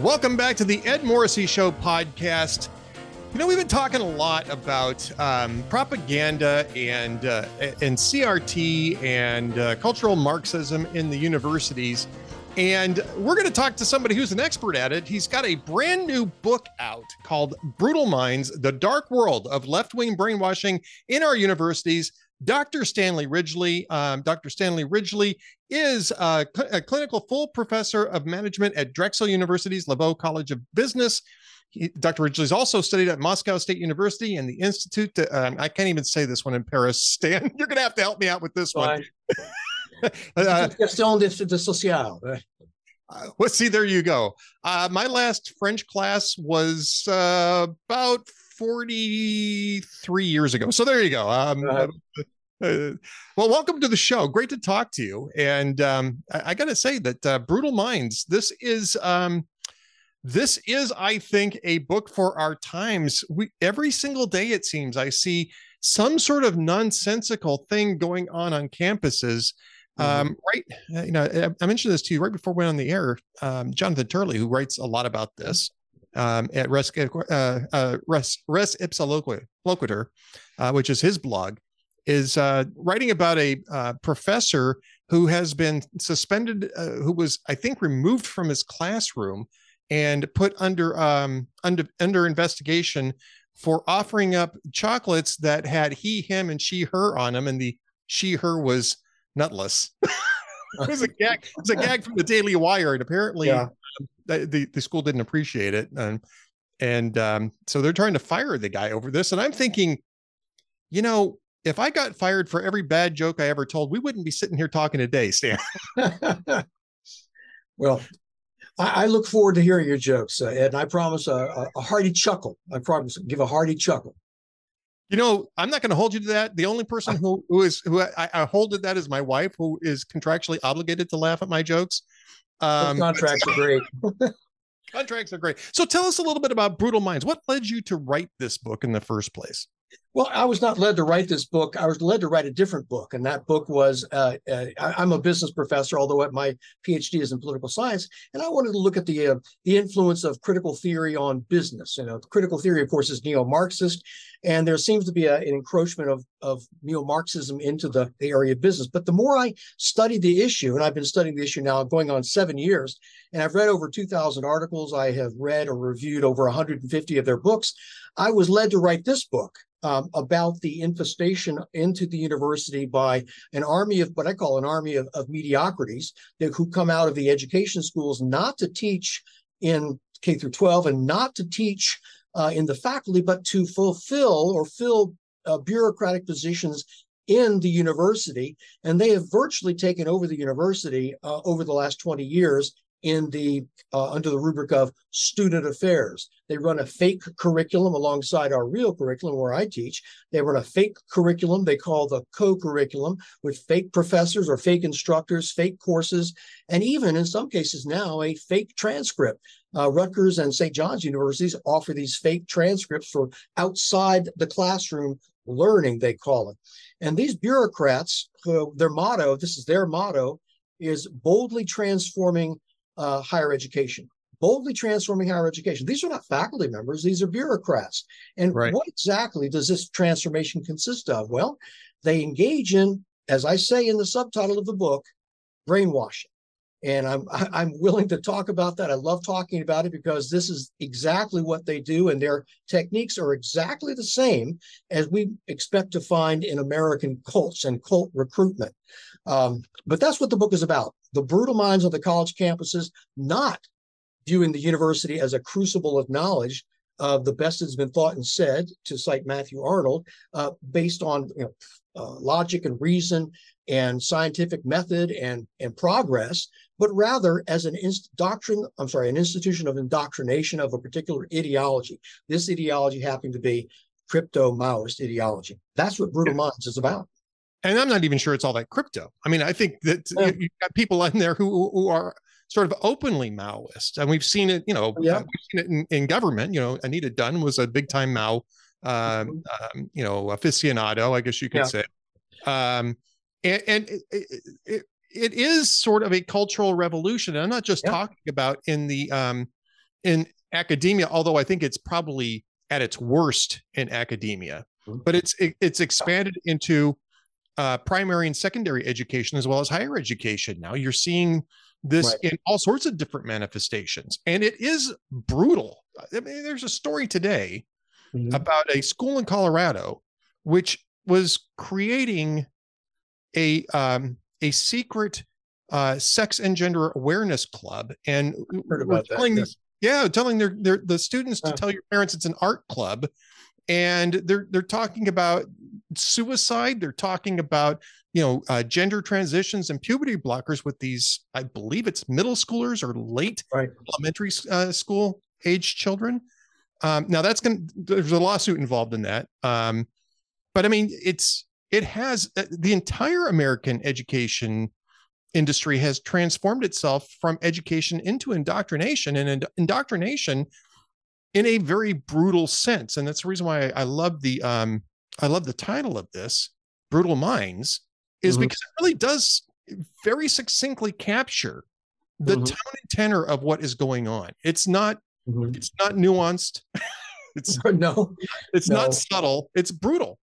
Welcome back to the Ed Morrissey Show podcast. You know, we've been talking a lot about um, propaganda and uh, and CRT and uh, cultural Marxism in the universities, and we're going to talk to somebody who's an expert at it. He's got a brand new book out called "Brutal Minds: The Dark World of Left-Wing Brainwashing in Our Universities." Dr. Stanley Ridgely. Um, Dr. Stanley Ridgely is a, a, clinical full professor of management at Drexel University's LeBow College of Business. He, Dr. Ridgely's also studied at Moscow State University and the Institute. To, um, I can't even say this one in Paris. Stan, you're going to have to help me out with this one. uh, Question de, de social. Uh, well, see, there you go. Uh, my last French class was uh, about 43 years ago. So there you go. Um, uh, uh, well, welcome to the show. Great to talk to you. And um, I, I got to say that uh, Brutal Minds. This is um, this is, I think, a book for our times. We every single day it seems I see some sort of nonsensical thing going on on campuses. Mm-hmm. Um, right, uh, you know, I, I, mentioned this to you right before we went on the air. Um, Jonathan Turley, who writes a lot about this, um, at Res, uh, uh, Res, Res uh, which is his blog, is uh, writing about a uh, professor who has been suspended, uh, who was, I think, removed from his classroom and put under um, under under investigation for offering up chocolates that had he, him, and she, her on them, and the she, her was nutless. it was a gag. It was a gag from the Daily Wire, and apparently yeah the, the school didn't appreciate it. And, and um, so they're trying to fire the guy over this. And I'm thinking, you know, if I got fired for every bad joke I ever told, we wouldn't be sitting here talking today, Stan. well, I, I, look forward to hearing your jokes, uh, Ed, and I promise a, a, a hearty chuckle. I promise give a hearty chuckle. You know, I'm not going to hold you to that. The only person who who is who I, I hold to that is my wife, who is contractually obligated to laugh at my jokes. Um, contracts are great. contracts are great. So tell us a little bit about Brutal Minds. What led you to write this book in the first place? Well, I was not led to write this book. I was led to write a different book, and that book was uh, uh, I, am a business professor, although my PhD is in political science, and I wanted to look at the uh, the influence of critical theory on business. You know, critical theory, of course, is neo-Marxist, and there seems to be a, an encroachment of of neo-Marxism into the, the area of business. But the more I studied the issue, and I've been studying the issue now going on seven years, and I've read over 2,000 articles, I have read or reviewed over 150 of their books. I was led to write this book um, about the infestation into the university by an army of what I call an army of, of mediocrities that, who come out of the education schools not to teach in K through 12 and not to teach uh, in the faculty, but to fulfill or fill uh, bureaucratic positions in the university. And they have virtually taken over the university uh, over the last 20 years in the uh, under the rubric of student affairs. They run a fake curriculum alongside our real curriculum where I teach. They run a fake curriculum they call the co-curriculum with fake professors or fake instructors, fake courses, and even in some cases now a fake transcript. Uh, Rutgers and St. John's universities offer these fake transcripts for outside the classroom learning, they call it. And these bureaucrats, uh, their motto, this is their motto, is boldly transforming uh, higher education, boldly transforming higher education. These are not faculty members, these are bureaucrats. And right. what exactly does this transformation consist of? Well, they engage in, as I say in the subtitle of the book, brainwashing. And I'm I'm willing to talk about that. I love talking about it because this is exactly what they do, and their techniques are exactly the same as we expect to find in American cults and cult recruitment. Um, but that's what the book is about the brutal minds of the college campuses, not viewing the university as a crucible of knowledge of the best that's been thought and said, to cite Matthew Arnold, uh, based on you know, uh, logic and reason and scientific method and, and progress, but rather as an inst- doctrine, I'm sorry, an institution of indoctrination of a particular ideology. This ideology happening to be crypto Maoist ideology. That's what Brutal Minds is about and I'm not even sure it's all that crypto. I mean, I think that yeah. you've got people in there who who are sort of openly Maoist, and we've seen it. You know, yeah. we've seen it in, in government. You know, Anita Dunn was a big time Mao, um, mm-hmm. um, you know, aficionado, I guess you could yeah. say. Um, and, and it, it, it is sort of a cultural revolution. And I'm not just talking about in the um, in academia, although I think it's probably at its worst in academia, mm-hmm. but it's it, it's expanded into uh, primary and secondary education as well as higher education. Now you're seeing this right. in all sorts of different manifestations, and it is brutal. I mean, there's a story today mm-hmm. about a school in Colorado which was creating a um, a secret uh, sex and gender awareness club, and heard about telling that. Yes. yeah, telling their, their the students to tell your parents it's an art club, and they're they're talking about suicide. They're talking about you know uh, gender transitions and puberty blockers with these. I believe it's middle schoolers or late right. elementary uh, school age children. Um, now that's going to there's a lawsuit involved in that. Um, but I mean, it's it has uh, the entire American education industry has transformed itself from education into indoctrination and indoctrination in a very brutal sense. And that's the reason why I, I love the um I love the title of this, Brutal Minds, is mm-hmm. because it really does very succinctly capture the mm-hmm. tone and tenor of what is going on. It's not mm-hmm. it's not nuanced. it's no, it's no. not subtle. It's brutal.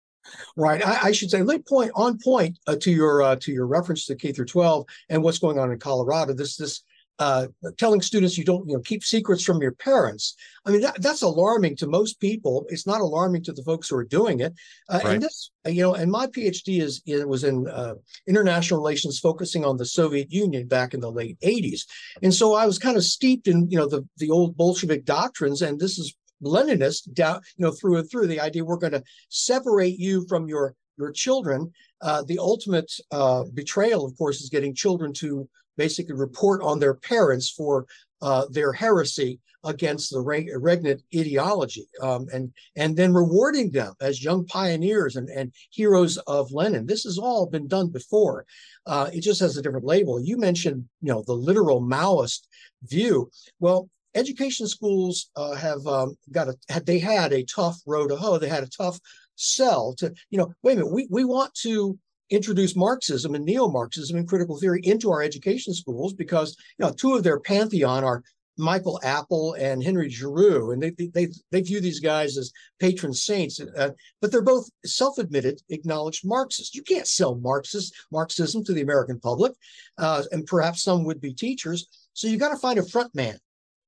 Right. I, I, should say, late point on point uh, to your uh, to your reference to K through 12 and what's going on in Colorado. This this uh, telling students you don't you know keep secrets from your parents. I mean that, that's alarming to most people. It's not alarming to the folks who are doing it. Uh, right. And this you know, and my PhD is it was in uh, international relations, focusing on the Soviet Union back in the late 80s. And so I was kind of steeped in you know the the old Bolshevik doctrines, and this is Leninist down, you know, through and through. The idea we're going to separate you from your your children. Uh, the ultimate uh, betrayal, of course, is getting children to basically report on their parents for uh, their heresy against the regnant ideology, um, and and then rewarding them as young pioneers and, and heroes of Lenin. This has all been done before. Uh, it just has a different label. You mentioned, you know, the literal Maoist view. Well, education schools uh, have um, got a had they had a tough row to hoe. They had a tough sell to you know. Wait a minute, we we want to introduce Marxism and neo-Marxism and critical theory into our education schools because you know two of their pantheon are Michael Apple and Henry Giroux, and they they they view these guys as patron saints, uh, but they're both self-admitted, acknowledged Marxists. You can't sell Marxist Marxism to the American public, uh, and perhaps some would be teachers. So you got to find a front man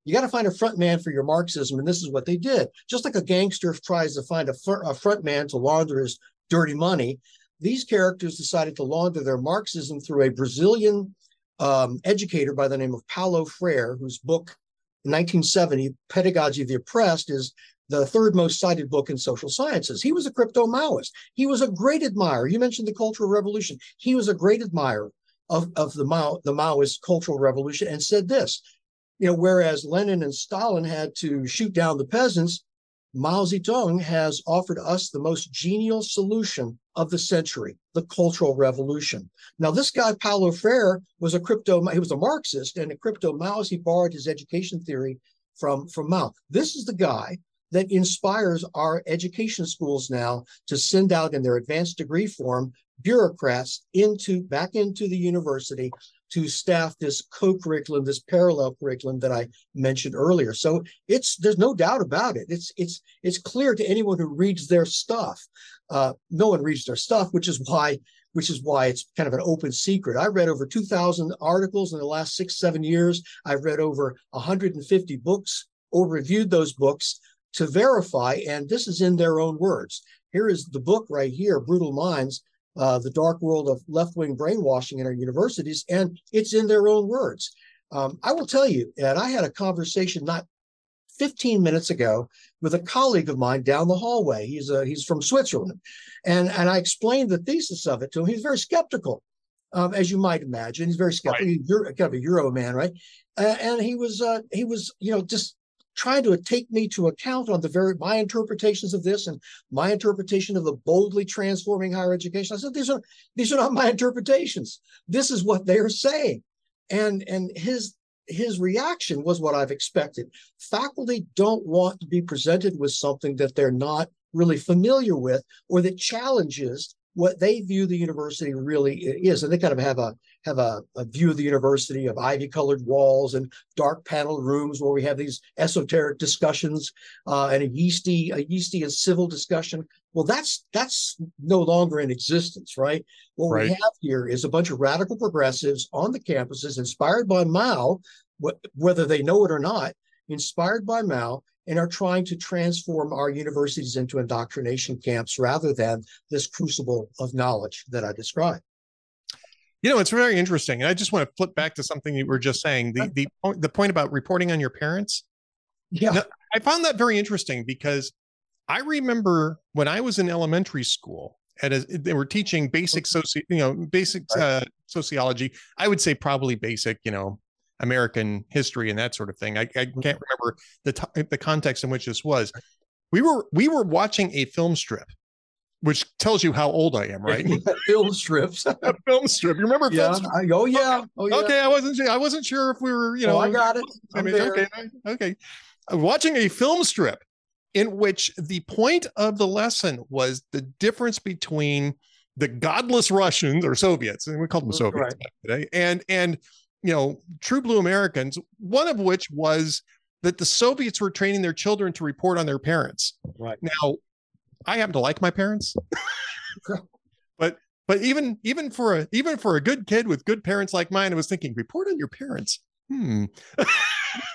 you got to find a front man for your Marxism, and this is what they did. Just like a gangster tries to find a, fr- a front man to launder his dirty money, these characters decided to launder their Marxism through a Brazilian um, educator by the name of Paulo Freire, whose book in 1970, Pedagogy of the Oppressed, is the third most cited book in social sciences. He was a crypto Maoist. He was a great admirer. You mentioned the Cultural Revolution. He was a great admirer of, of the, Mao, the Maoist Cultural Revolution and said this you know, whereas Lenin and Stalin had to shoot down the peasants, Mao Zedong has offered us the most genial solution of the century, the Cultural Revolution. Now, this guy, Paulo Freire, was a crypto, he was a Marxist and a crypto Maoist. He borrowed his education theory from, from Mao. This is the guy that inspires our education schools now to send out in their advanced degree form bureaucrats into back into the university to staff this co-curriculum, this parallel curriculum that I mentioned earlier. So it's there's no doubt about it. It's it's it's clear to anyone who reads their stuff. Uh, no one reads their stuff, which is why which is why it's kind of an open secret. I read over 2,000 articles in the last six seven years. I've read over 150 books or reviewed those books to verify, and this is in their own words. Here is the book right here, Brutal Minds uh, the dark world of left wing brainwashing in our universities, and it's in their own words. Um, I will tell you, and I had a conversation not 15 minutes ago with a colleague of mine down the hallway. He's a, he's from Switzerland, and and I explained the thesis of it to him. He's very skeptical, um, as you might imagine. He's very skeptical. Right. He's kind of a Euro man, right? Uh, and he was uh, he was you know just trying to take me to account on the very my interpretations of this and my interpretation of the boldly transforming higher education. I said these are these are not my interpretations. This is what they're saying, and and his his reaction was what I've expected. Faculty don't want to be presented with something that they're not really familiar with or that challenges what they view the university really is. And they kind of have a have a, a view of the university of ivy colored walls and dark paneled rooms where we have these esoteric discussions uh, and a yeasty, a yeasty and civil discussion. Well, that's that's no longer in existence, right? What right. we have here is a bunch of radical progressives on the campuses inspired by Mao, wh- whether they know it or not, inspired by Mao, and are trying to transform our universities into indoctrination camps rather than this crucible of knowledge that I described. You know, it's very interesting, and I just want to flip back to something you were just saying the the the point about reporting on your parents. Yeah, now, I found that very interesting because I remember when I was in elementary school, and they were teaching basic soci, you know, basic uh, sociology. I would say probably basic, you know, American history and that sort of thing. I, I mm-hmm. can't remember the t- the context in which this was. We were we were watching a film strip which tells you how old I am, right? film strips. a film strip. You remember? Yeah. I, oh yeah. Oh yeah. Okay, I wasn't. I wasn't sure if we were. You oh, know. Oh, I got it. i mean, okay, okay. Uh, watching a film strip in which the point of the lesson was the difference between the godless Russians or Soviets, and we called them mm, Soviets right. today, and and you know true blue Americans. One of which was that the Soviets were training their children to report on their parents. Right now, I happen to like my parents, but but even even for a even for a good kid with good parents like mine, I was thinking, report on your parents. Hmm.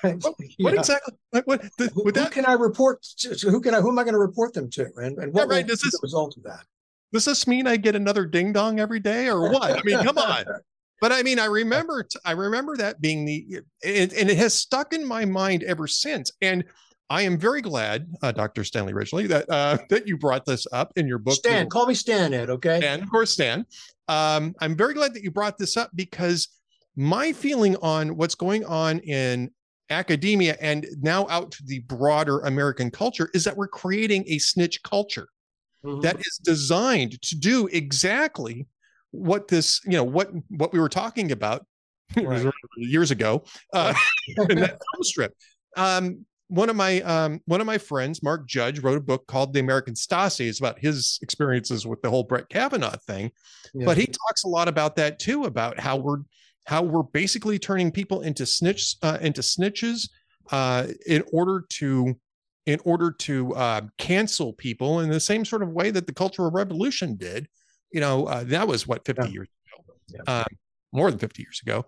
what, what exactly? What, what the, who, that, who can I report? To, who can I? Who am I going to report them to? And, and what yeah, right. does this, the result of that? Does this mean I get another ding dong every day, or what? I mean, come on. But I mean, I remember, I remember that being the, and, and it has stuck in my mind ever since. And I am very glad, uh, Dr. Stanley Ridgely, that uh, that you brought this up in your book. Stan, call me Stan, Ed. Okay. Stan, of course, Stan. Um, I'm very glad that you brought this up because my feeling on what's going on in academia and now out to the broader American culture is that we're creating a snitch culture mm-hmm. that is designed to do exactly what this, you know, what what we were talking about right. years ago uh, in that film strip. Um, one of my um, one of my friends, Mark Judge, wrote a book called "The American Stasi." It's about his experiences with the whole Brett Kavanaugh thing, yeah. but he talks a lot about that too, about how we're how we're basically turning people into snitch uh, into snitches uh, in order to in order to uh, cancel people in the same sort of way that the Cultural Revolution did. You know, uh, that was what fifty yeah. years ago, yeah. Um, more than fifty years ago.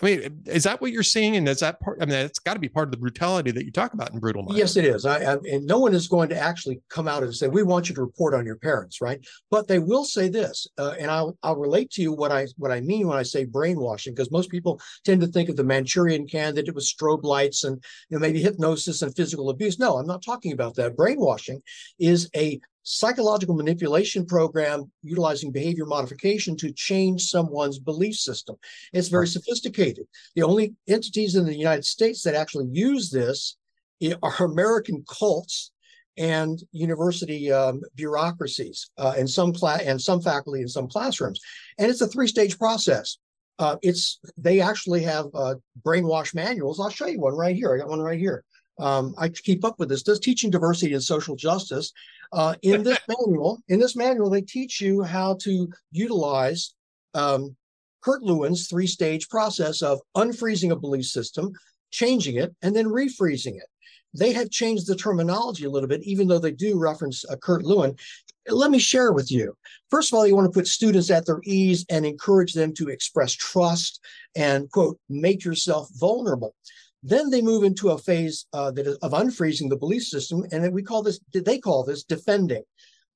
I mean, is that what you're seeing? And is that part? I mean, it's got to be part of the brutality that you talk about in brutal minds. Yes, it is. I, I, and no one is going to actually come out and say, "We want you to report on your parents," right? But they will say this, uh, and I'll I'll relate to you what I what I mean when I say brainwashing, because most people tend to think of the Manchurian Candidate with strobe lights and you know maybe hypnosis and physical abuse. No, I'm not talking about that. Brainwashing is a psychological manipulation program utilizing behavior modification to change someone's belief system. It's very sophisticated. The only entities in the United States that actually use this are American cults and university um, bureaucracies uh, and some class and some faculty in some classrooms. And it's a three-stage process. Uh, it's they actually have uh, brainwash manuals. I'll show you one right here. I got one right here. Um, I keep up with this. Does teaching diversity and social justice uh, in this manual, in this manual, they teach you how to utilize um, Kurt Lewin's three-stage process of unfreezing a belief system, changing it, and then refreezing it. They have changed the terminology a little bit, even though they do reference uh, Kurt Lewin. Let me share with you. First of all, you want to put students at their ease and encourage them to express trust and, quote, make yourself vulnerable. Then they move into a phase uh, that is of unfreezing the belief system, and we call this they call this defending.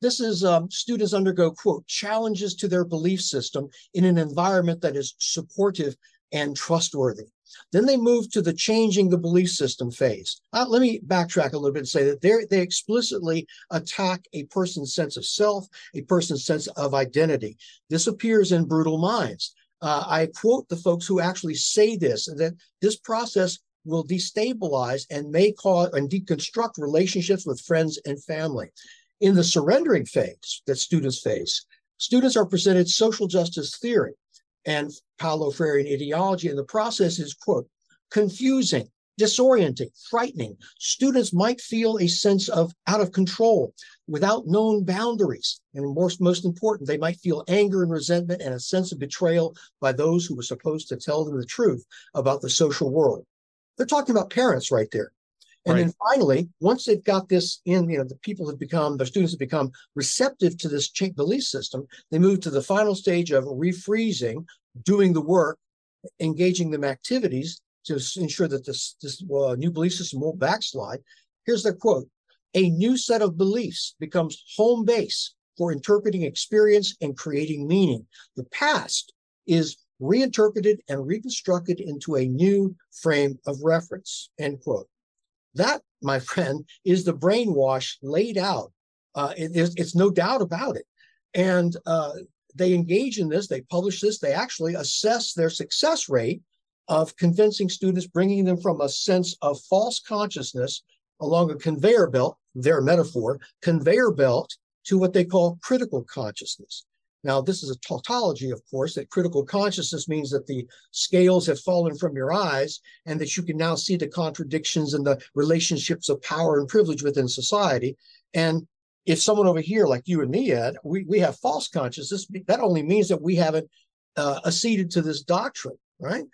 This is um, students undergo quote challenges to their belief system in an environment that is supportive and trustworthy. Then they move to the changing the belief system phase. Uh, let me backtrack a little bit and say that they explicitly attack a person's sense of self, a person's sense of identity. This appears in brutal minds. Uh, I quote the folks who actually say this, that this process will destabilize and may cause and deconstruct relationships with friends and family. In the surrendering phase that students face, students are presented social justice theory and Paulo Freirean ideology, and the process is, quote, confusing, disorienting, frightening. Students might feel a sense of out of control without known boundaries. And most, most important, they might feel anger and resentment and a sense of betrayal by those who were supposed to tell them the truth about the social world. They're talking about parents right there. And right. then finally, once they've got this in, you know, the people have become, the students have become receptive to this change belief system, they move to the final stage of refreezing, doing the work, engaging them activities to ensure that this, this uh, new belief system won't backslide. Here's the quote A new set of beliefs becomes home base for interpreting experience and creating meaning. The past is reinterpreted and reconstructed into a new frame of reference. End quote. That, my friend, is the brainwash laid out. Uh, it, it's, it's, no doubt about it. And uh, they engage in this, they publish this, they actually assess their success rate of convincing students, bringing them from a sense of false consciousness along a conveyor belt, their metaphor, conveyor belt to what they call critical consciousness. Now, this is a tautology, of course, that critical consciousness means that the scales have fallen from your eyes and that you can now see the contradictions and the relationships of power and privilege within society. And if someone over here, like you and me, Ed, we, we have false consciousness, that only means that we haven't uh, acceded to this doctrine, right?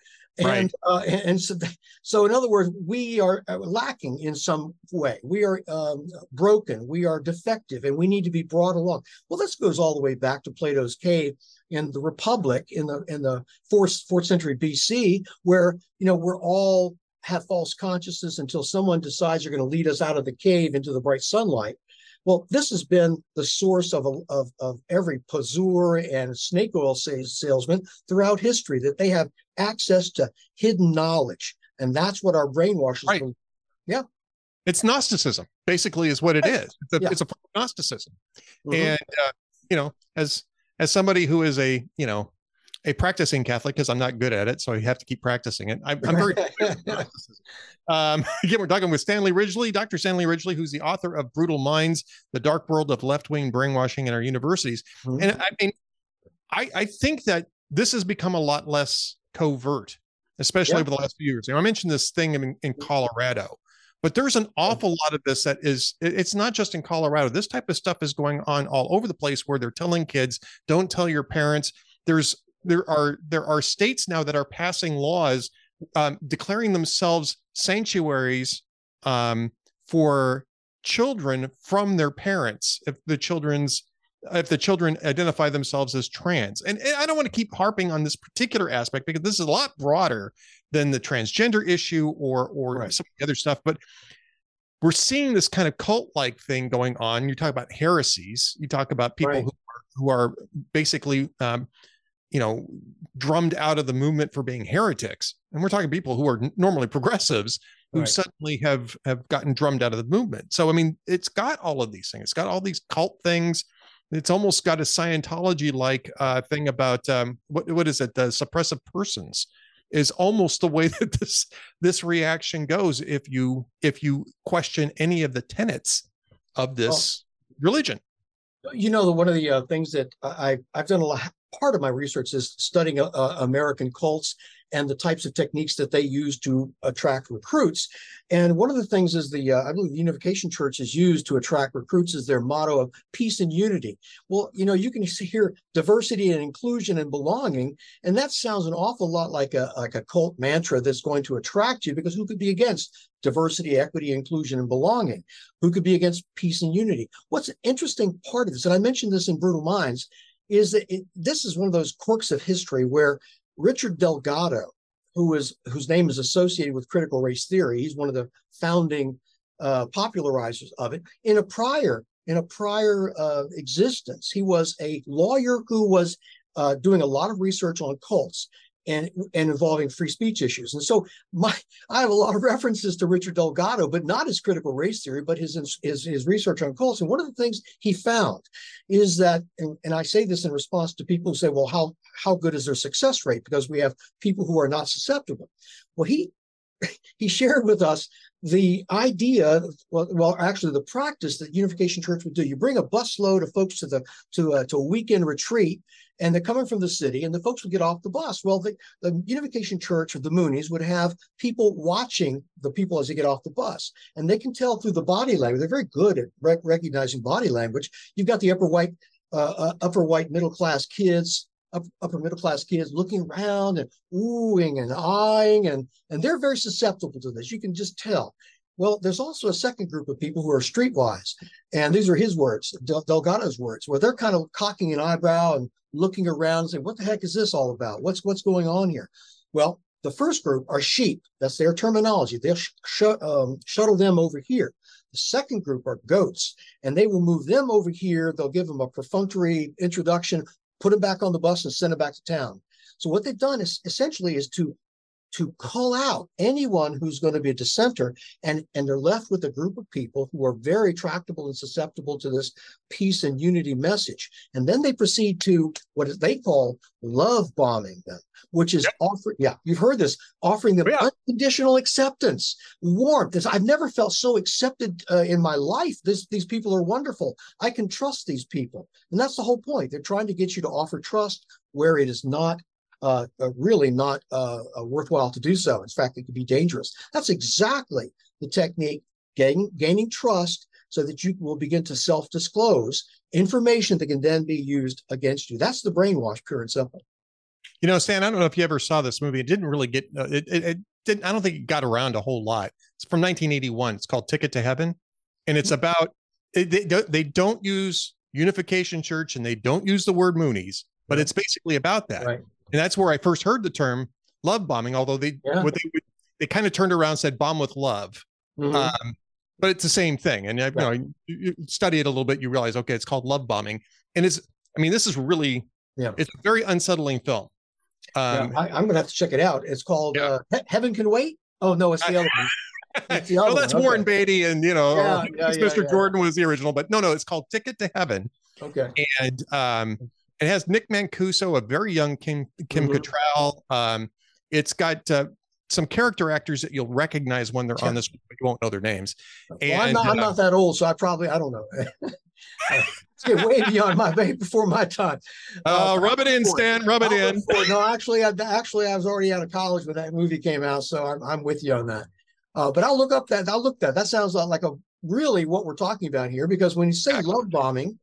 And, right. uh, and, and so, so in other words, we are uh, lacking in some way. We are um, broken. We are defective, and we need to be brought along. Well, this goes all the way back to Plato's cave in the Republic in the in the fourth fourth century BC, where you know we're all have false consciousness until someone decides you're going to lead us out of the cave into the bright sunlight. Well, this has been the source of, a, of, of every poseur and snake oil salesman throughout history, that they have access to hidden knowledge. And that's what our brainwash is. Right. Yeah. It's Gnosticism, basically, is what it is. It's a, yeah. it's a Gnosticism. Mm-hmm. And, uh, you know, as as somebody who is a, you know, a practicing Catholic because I'm not good at it, so you have to keep practicing it. I'm, I'm very. um, again, we're talking with Stanley Ridgely, Dr. Stanley Ridgely, who's the author of "Brutal Minds: The Dark World of Left-Wing Brainwashing in Our Universities." Mm-hmm. And I mean, I, I think that this has become a lot less covert, especially yeah. over the last few years. You know, I mentioned this thing in, in Colorado, but there's an awful lot of this that is it's not just in colorado this type of stuff is going on all over the place where they're telling kids don't tell your parents there's there are there are states now that are passing laws um, declaring themselves sanctuaries um, for children from their parents if the children's if the children identify themselves as trans and, and i don't want to keep harping on this particular aspect because this is a lot broader than the transgender issue or or right. some of the other stuff but we're seeing this kind of cult like thing going on you talk about heresies you talk about people right. who, are, who are basically um, you know, drummed out of the movement for being heretics. And we're talking people who are normally progressives who right. suddenly have have gotten drummed out of the movement. So I mean, it's got all of these things. It's got all these cult things. It's almost got a Scientology like uh, thing about um, what what is it? The suppressive persons is almost the way that this this reaction goes if you if you question any of the tenets of this religion. You know, one of the uh, things that I I've done a lot part of my research is studying uh, uh, American cults and the types of techniques that they use to attract recruits. And one of the things is the, uh, I believe the Unification Church is used to attract recruits is their motto of peace and unity. Well, you know, you can hear diversity and inclusion and belonging, and that sounds an awful lot like a, like a cult mantra that's going to attract you because who could be against diversity, equity, inclusion, and belonging? Who could be against peace and unity? What's an interesting part of this, and I mentioned this in Brutal Minds, is that it, this is one of those quirks of history where Richard Delgado, who is whose name is associated with critical race theory, he's one of the founding uh, popularizers of it. In a prior in a prior uh, existence, he was a lawyer who was uh, doing a lot of research on cults and and involving free speech issues. And so my I have a lot of references to Richard Delgado, but not his critical race theory, but his his, his research on cults. And one of the things he found is that, and, and I say this in response to people who say, well, how how good is their success rate? Because we have people who are not susceptible. Well, he he shared with us the idea, well, well, actually the practice that Unification Church would do. You bring a busload of folks to the to a, to a weekend retreat, and they're coming from the city, and the folks would get off the bus. Well, the, the Unification Church or the Moonies would have people watching the people as they get off the bus, and they can tell through the body language. They're very good at rec- recognizing body language. You've got the upper white, uh, uh, upper white middle class kids upper middle class kids looking around and oohing and eyeing, and, and they're very susceptible to this. You can just tell. Well, there's also a second group of people who are streetwise, and these are his words, Del- Delgado's words, where they're kind of cocking an eyebrow and looking around and saying, "What the heck is this all about? What's what's going on here?" Well, the first group are sheep. That's their terminology. They'll sh- um, shuttle them over here. The second group are goats, and they will move them over here. They'll give them a perfunctory introduction put them back on the bus and send them back to town. So what they've done is essentially is to to call out anyone who's going to be a dissenter and and they're left with a group of people who are very tractable and susceptible to this peace and unity message. And then they proceed to what they call love bombing them which is yep. offering yeah you've heard this offering them yeah. unconditional acceptance warmth. This, i've never felt so accepted uh, in my life. This these people are wonderful. I can trust these people. And that's the whole point. They're trying to get you to offer trust where it is not uh, uh, really not uh, uh, worthwhile to do so. In fact, it could be dangerous. That's exactly the technique gain, gaining trust so that you will begin to self disclose information that can then be used against you. That's the brainwash, pure and simple. You know, Stan, I don't know if you ever saw this movie. It didn't really get uh, it, it, it. didn't. I don't think it got around a whole lot. It's from 1981. It's called Ticket to Heaven, and it's mm-hmm. about they, they don't use Unification Church and they don't use the word Moonies, but it's basically about that. Right and that's where I first heard the term love bombing. Although they yeah. what they they kind of turned around and said bomb with love, mm-hmm. um, but it's the same thing. And you know, you, you, study it a little bit, you realize okay, it's called love bombing, and it's I mean this is really yeah, it's a very unsettling film. Um, yeah, I, am gonna have to check it out. It's called yeah. uh, Heaven Can Wait. Oh no, it's the other one. That's the oh, that's one. Warren okay. Beatty, and you know, yeah, yeah, Mr. Jordan was the original, but no, no, it's called Ticket to Heaven. Okay. And um, it has Nick Mancuso, a very young Kim Kim mm-hmm. Cattrall. Um, it's got uh, some character actors that you'll recognize when they're yeah. on this, but you won't know their names. And, well, I'm, not, I'm uh, not that old, so I probably I don't know. it's way beyond my way before my time. Uh, uh, rub it in, Stan. Rub it in. No, actually, I, actually, I was already out of college when that movie came out, so I'm, I'm with you on that. Uh, but I'll look up that. I'll look that. That sounds like a really what we're talking about here, because when you say love bombing,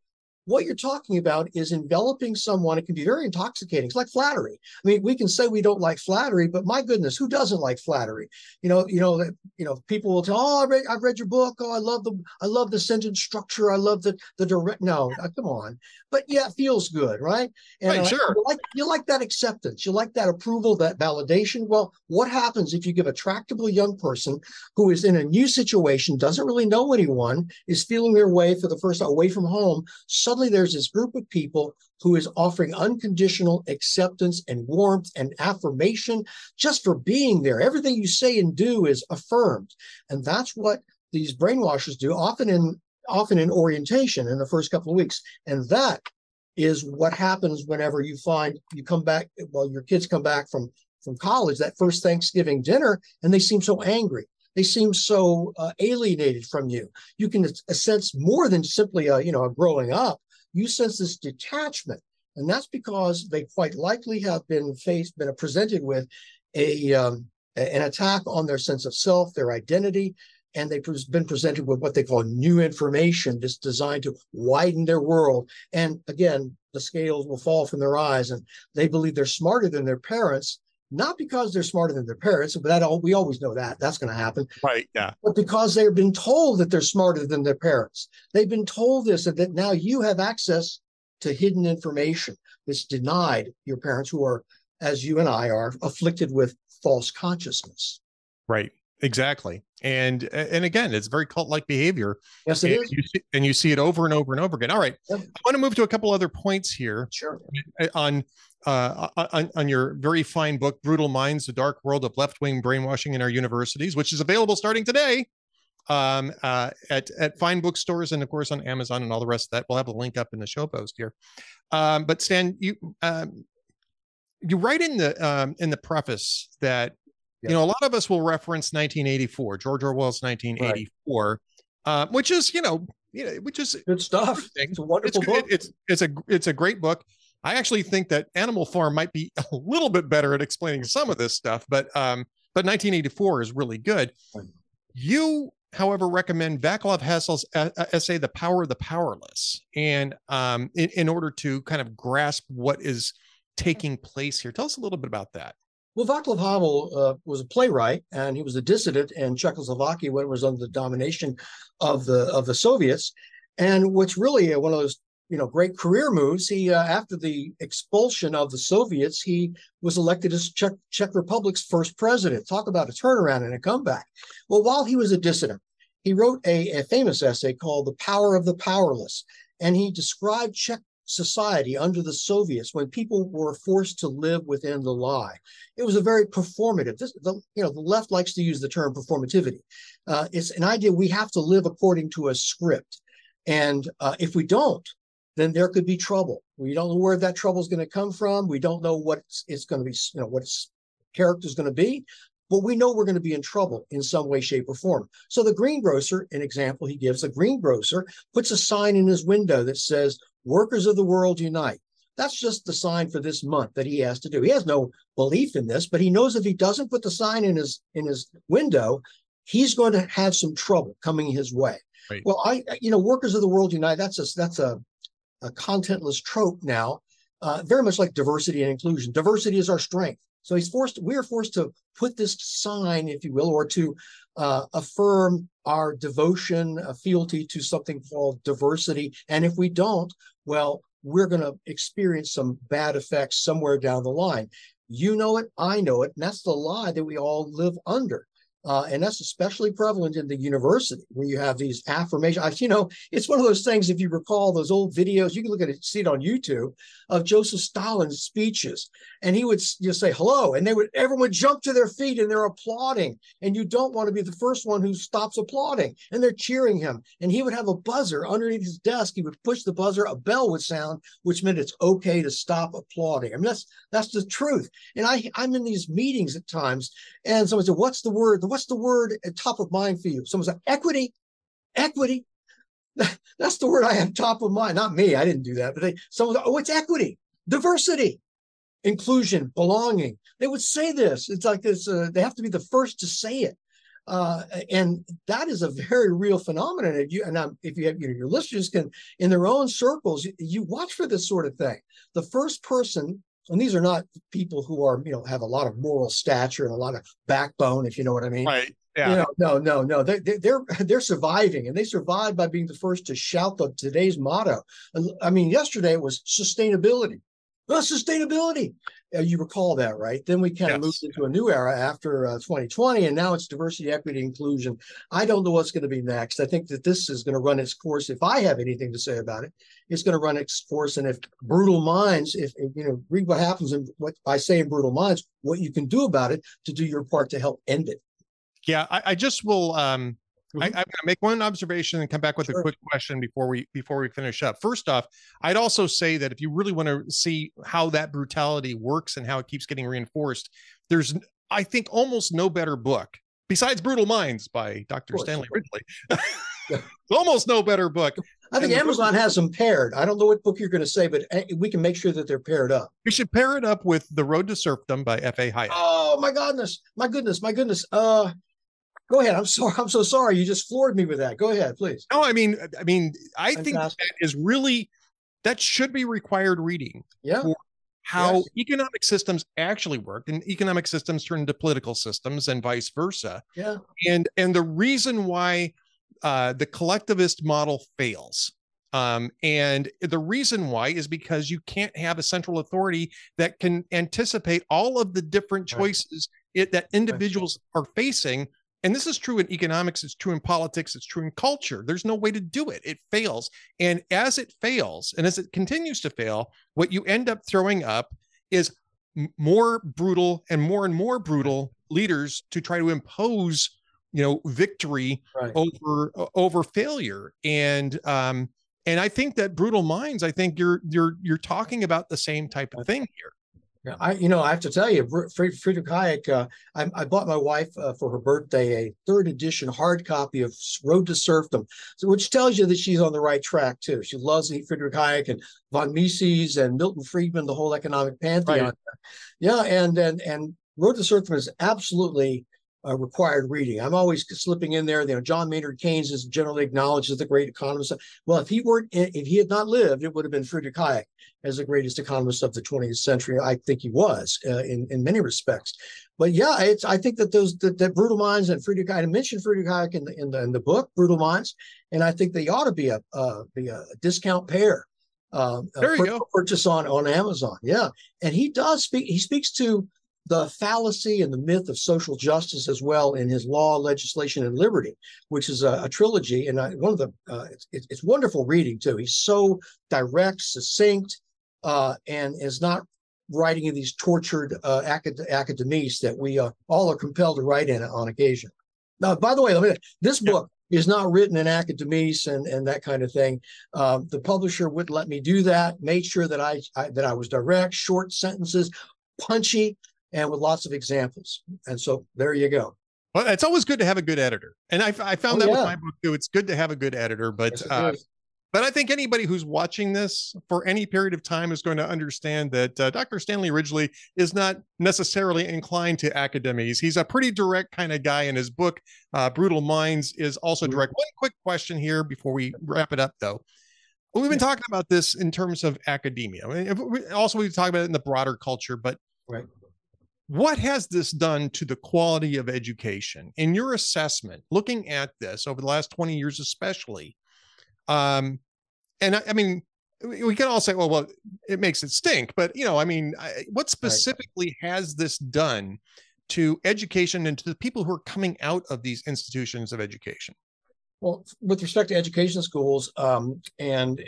what you're talking about is enveloping someone. It can be very intoxicating. It's like flattery. I mean, we can say we don't like flattery, but my goodness, who doesn't like flattery? You know, you know, you know, people will tell, "Oh, I read, I've read your book. Oh, I love the, I love the sentence structure. I love the, the direct." No, uh, come on. But yeah, it feels good, right? And right, uh, sure. You like you like that acceptance. You like that approval, that validation. Well, what happens if you give a tractable young person who is in a new situation, doesn't really know anyone, is feeling their way for the first time away from home? suddenly there's this group of people who is offering unconditional acceptance and warmth and affirmation just for being there. Everything you say and do is affirmed. And that's what these brainwashers do, often in often in orientation in the first couple of weeks. And that is what happens whenever you find you come back, well, your kids come back from from college, that first Thanksgiving dinner, and they seem so angry they seem so uh, alienated from you. You can sense more than simply a, you know, a growing up you sense this detachment. And that's because they quite likely have been faced, been presented with a um, an attack on their sense of self, their identity, and they've been presented with what they call new information that's designed to widen their world. And again, the scales will fall from their eyes, and they believe they're smarter than their parents, not because they're smarter than their parents, but that all, we always know that that's going to happen. Right. Yeah. But because they've been told that they're smarter than their parents, they've been told this, and that now you have access to hidden information that's denied your parents, who are, as you and I are, afflicted with false consciousness. Right. Exactly. And and again, it's very cult-like behavior. Yes, it and is. You see, and you see it over and over and over again. All right. Yep. I want to move to a couple other points here. Sure. Uh, on uh, on, on, your very fine book, Brutal Minds, The Dark World of Left Wing Brainwashing in Our Universities, which is available starting today um, uh, at, at fine bookstores and, of course, on Amazon and all the rest of that. We'll have a link up in the show post here. Um, but Stan, you um, you write in the um, in the preface that you know, a lot of us will reference 1984, George Orwell's 1984, right. uh, which is, you know, you know, which is good stuff. It's a wonderful it's, book. It, it's it's a it's a great book. I actually think that Animal Farm might be a little bit better at explaining some of this stuff, but um, but 1984 is really good. You, however, recommend Vaclav Havel's essay "The Power of the Powerless," and um, in, in order to kind of grasp what is taking place here. Tell us a little bit about that. Well, Václav Havel uh, was a playwright, and he was a dissident in Czechoslovakia when it was under the domination of the of the Soviets. And what's really one of those you know great career moves, he uh, after the expulsion of the Soviets, he was elected as Czech, Czech Republic's first president. Talk about a turnaround and a comeback. Well, while he was a dissident, he wrote a, a famous essay called "The Power of the Powerless," and he described Czech society under the Soviets when people were forced to live within the lie. It was a very performative. This, the, you know, the left likes to use the term performativity. Uh, it's an idea we have to live according to a script, and uh, if we don't, then there could be trouble. We don't know where that trouble is going to come from. We don't know what it's, it's going to be. You know what its character is going to be. But we know we're going to be in trouble in some way, shape, or form. So the greengrocer, an example he gives, a greengrocer puts a sign in his window that says, Workers of the world unite. That's just the sign for this month that he has to do. He has no belief in this, but he knows if he doesn't put the sign in his in his window, he's going to have some trouble coming his way. Right. Well, I you know, workers of the world unite. That's a that's a, a contentless trope now, uh, very much like diversity and inclusion. Diversity is our strength. So he's forced. We are forced to put this sign, if you will, or to uh, affirm our devotion, a fealty to something called diversity. And if we don't, well, we're going to experience some bad effects somewhere down the line. You know it, I know it, and that's the lie that we all live under. Uh, and that's especially prevalent in the university where you have these affirmations. You know, it's one of those things, if you recall those old videos, you can look at it, see it on YouTube, of Joseph Stalin's speeches. And he would just say, hello. And they would, everyone would jump to their feet and they're applauding. And you don't want to be the first one who stops applauding. And they're cheering him. And he would have a buzzer underneath his desk. He would push the buzzer, a bell would sound, which meant it's okay to stop applauding. I mean, that's that's the truth. And I, I'm in these meetings at times, and someone said, what's the word? What's the word at top of mind for you? Someone said, equity, equity. That's the word I have top of mind. Not me. I didn't do that. But they, someone said, oh, it's equity, diversity, inclusion, belonging. They would say this. It's like this. Uh, they have to be the first to say it. Uh, and that is a very real phenomenon. And you and I'm, if you have you know, your listeners can in their own circles, you, you watch for this sort of thing. The first person and these are not people who are you know have a lot of moral stature and a lot of backbone if you know what i mean. Right yeah. You know, no no no. They, they, they're they're surviving and they survive by being the first to shout the today's motto. I mean yesterday it was sustainability. Well, sustainability you recall that, right? Then we kind of yes. moved into a new era after uh, 2020, and now it's diversity, equity, inclusion. I don't know what's going to be next. I think that this is going to run its course. If I have anything to say about it, it's going to run its course. And if brutal minds, if, if you know, read what happens and what I say in brutal minds, what you can do about it to do your part to help end it. Yeah, I, I just will um, Mm-hmm. I, am going to make one observation and come back with sure. a quick question before we before we finish up. First off, I'd also say that if you really want to see how that brutality works and how it keeps getting reinforced, there's I think almost no better book besides Brutal Minds by Dr. Stanley Ridgely. almost no better book. I think Amazon has them paired. I don't know what book you're going to say, but eh, we can make sure that they're paired up. We should pair it up with The Road to Serfdom by F.A. Hayek. Oh my goodness, my goodness, my goodness. Uh, Go ahead. I'm sorry. I'm so sorry. You just floored me with that. Go ahead, please. No, I mean, I mean, I Fantastic. think that is really that should be required reading. Yeah. how yes. economic systems actually work, and economic systems turn into political systems, and vice versa. Yeah. And and the reason why uh, the collectivist model fails um, and the reason why is because you can't have a central authority that can anticipate all of the different choices right. it, that individuals right. are facing and this is true in economics, it's true in politics, it's true in culture. There's no way to do it. It fails. And as it fails, and as it continues to fail, what you end up throwing up is more brutal and more and more brutal leaders to try to impose you know victory right. over over failure and um and i think that brutal minds i think you're you're you're talking about the same type of thing here I you know I have to tell you, Friedrich Hayek. Uh, I, I, bought my wife uh, for her birthday a third edition hard copy of Road to Serfdom, so, which tells you that she's on the right track too. She loves Friedrich Hayek and von Mises and Milton Friedman, the whole economic pantheon. Right. Yeah, and and and Road to Serfdom is absolutely uh, required reading. I'm always slipping in there. You know, John Maynard Keynes is generally acknowledged as the great economist. Well, if he weren't, if he had not lived, it would have been Friedrich Hayek as the greatest economist of the 20th century. I think he was uh, in in many respects. But yeah, it's I think that those that, that brutal minds and Friedrich Hayek. I mentioned Friedrich Hayek in the in the in the book Brutal Minds, and I think they ought to be a uh, be a discount pair. Uh, there you go. Purchase on on Amazon. Yeah, and he does speak. He speaks to the fallacy and the myth of social justice as well in his law, legislation, and liberty, which is a, a trilogy. And I, one of the uh, it's, it's, wonderful reading too. He's so direct, succinct, uh, and is not writing in these tortured uh, acad- academese that we uh, all are compelled to write in on occasion. Now, by the way, me, this book is not written in academese and, and that kind of thing. Um, the publisher wouldn't let me do that. Made sure that I, I that I was direct, short sentences, punchy and with lots of examples. And so there you go. Well, it's always good to have a good editor, and I, I found oh, that yeah. with my book too. It's good to have a good editor, but yes, uh, but I think anybody who's watching this for any period of time is going to understand that uh, Dr. Stanley Ridgely is not necessarily inclined to academese. He's a pretty direct kind of guy, and his book, uh, Brutal Minds, is also mm-hmm. direct. One quick question here before we wrap it up, though. we've been talking about this in terms of academia. I mean, also, we talk about it in the broader culture, but right what has this done to the quality of education in your assessment, looking at this over the last 20 years, especially? Um, and I, I mean, we can all say, well, well, it makes it stink, but you know, I mean, what specifically right. has this done to education and to the people who are coming out of these institutions of education? Well, with respect to education schools, um, and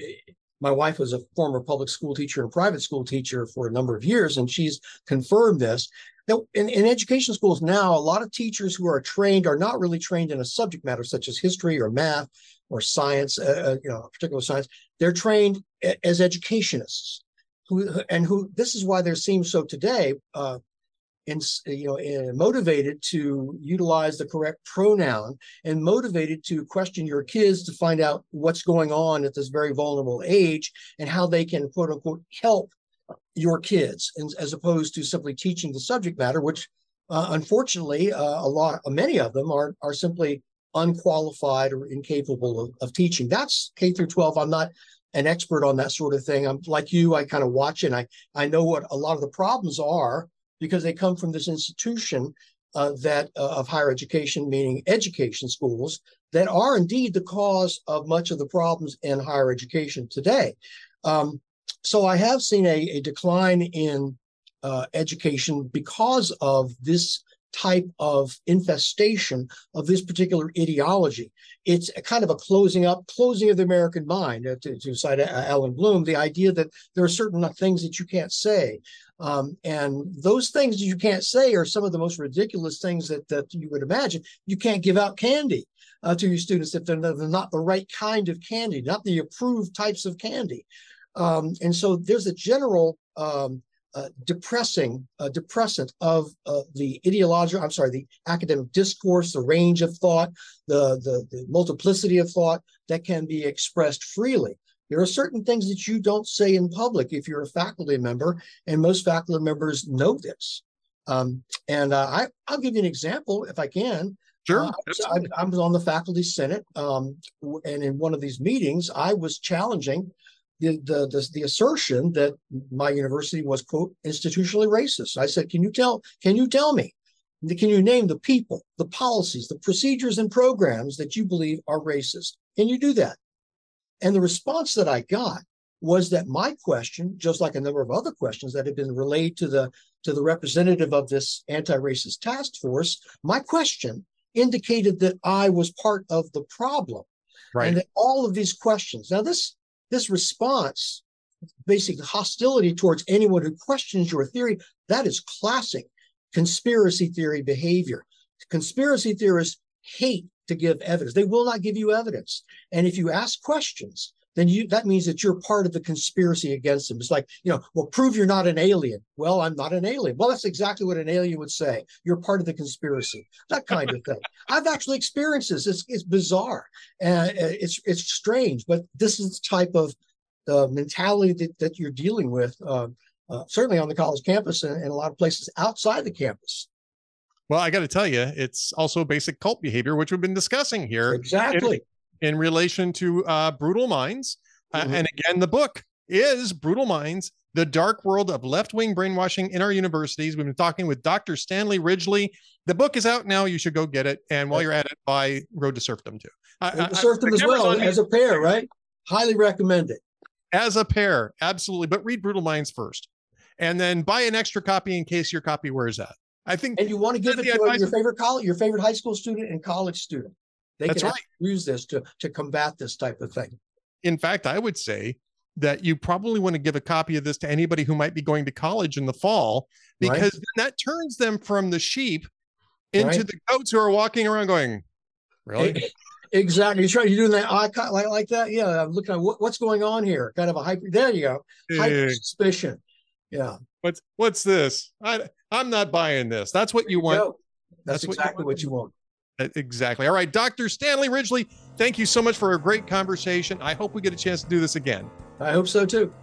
my wife was a former public school teacher and private school teacher for a number of years, and she's confirmed this. Now, in, in education schools now, a lot of teachers who are trained are not really trained in a subject matter such as history or math or science, uh, uh you know, particular science. They're trained as educationists, who and who. This is why there seems so today. Uh, in, you know, motivated to utilize the correct pronoun and motivated to question your kids to find out what's going on at this very vulnerable age and how they can quote unquote help your kids and, as opposed to simply teaching the subject matter which uh, unfortunately uh, a lot many of them are are simply unqualified or incapable of, of teaching. That's k through 12 i'm not an expert on that sort of thing. I'm like you i kind of watch and i i know what a lot of the problems are because they come from this institution uh, that uh, of higher education, meaning education schools, that are indeed the cause of much of the problems in higher education today. Um, so I have seen a, a decline in uh, education because of this type of infestation of this particular ideology. It's kind of a closing up, closing of the American mind, uh, to, to cite Allan Bloom, the idea that there are certain things that you can't say. Um, and those things you can't say are some of the most ridiculous things that, that you would imagine. You can't give out candy uh, to your students if they're, they're not the right kind of candy, not the approved types of candy. Um, and so there's a general um, uh, depressing, uh, depressant of uh, the ideological, I'm sorry, the academic discourse, the range of thought, the, the, the multiplicity of thought that can be expressed freely. There are certain things that you don't say in public if you're a faculty member, and most faculty members know this. Um, and uh, I, I'll give you an example if I can. Sure. Uh, I, I, was on the faculty senate, um, and in one of these meetings, I was challenging the, the, the the assertion that my university was quote institutionally racist. I said, "Can you tell? Can you tell me? Can you name the people, the policies, the procedures, and programs that you believe are racist? Can you do that?" And the response that I got was that my question, just like a number of other questions that had been relayed to the to the representative of this anti-racist task force, my question indicated that I was part of the problem. Right. And that all of these questions. Now, this this response, basic hostility towards anyone who questions your theory, that is classic conspiracy theory behavior. Conspiracy theorists hate to give evidence. They will not give you evidence. And if you ask questions then you that means that you're part of the conspiracy against them. It's like, you know, well, prove you're not an alien. Well, I'm not an alien. Well, that's exactly what an alien would say. You're part of the conspiracy. That kind of thing. I've actually experienced this. It's it's bizarre. and uh, it's it's strange, but this is the type of uh, mentality that, that you're dealing with. Uh, uh, certainly on the college campus and, and a lot of places outside the campus. Well, I got to tell you, it's also basic cult behavior, which we've been discussing here. Exactly. In, in relation to uh, Brutal Minds. Uh, mm-hmm. Uh, and again, the book is Brutal Minds The Dark World of Left Wing Brainwashing in Our Universities. We've been talking with Dr. Stanley Ridgely. The book is out now. You should go get it. And while you're at it, buy Road to Serfdom too. Road to Serfdom as well, as a pair, right? Highly recommend it. As a pair, absolutely. But read Brutal Minds first. And then buy an extra copy in case your copy wears out. I think, and you want to give it to advice. your favorite college, your favorite high school student and college student. They That's can right. use this to to combat this type of thing. In fact, I would say that you probably want to give a copy of this to anybody who might be going to college in the fall, because right. that turns them from the sheep into right. the goats who are walking around going, "Really." Exactly. You're trying. You're doing that eye like like that. Yeah. I'm looking at what, what's going on here. Kind of a hyper. There you go. Hyper suspicion. Yeah. What's what's this? I I'm not buying this. That's what you want. That's, That's, exactly what you want. What you want. Exactly. All right, Dr. Stanley Ridgely, thank you so much for a great conversation. I hope we get a chance to do this again. I hope so too.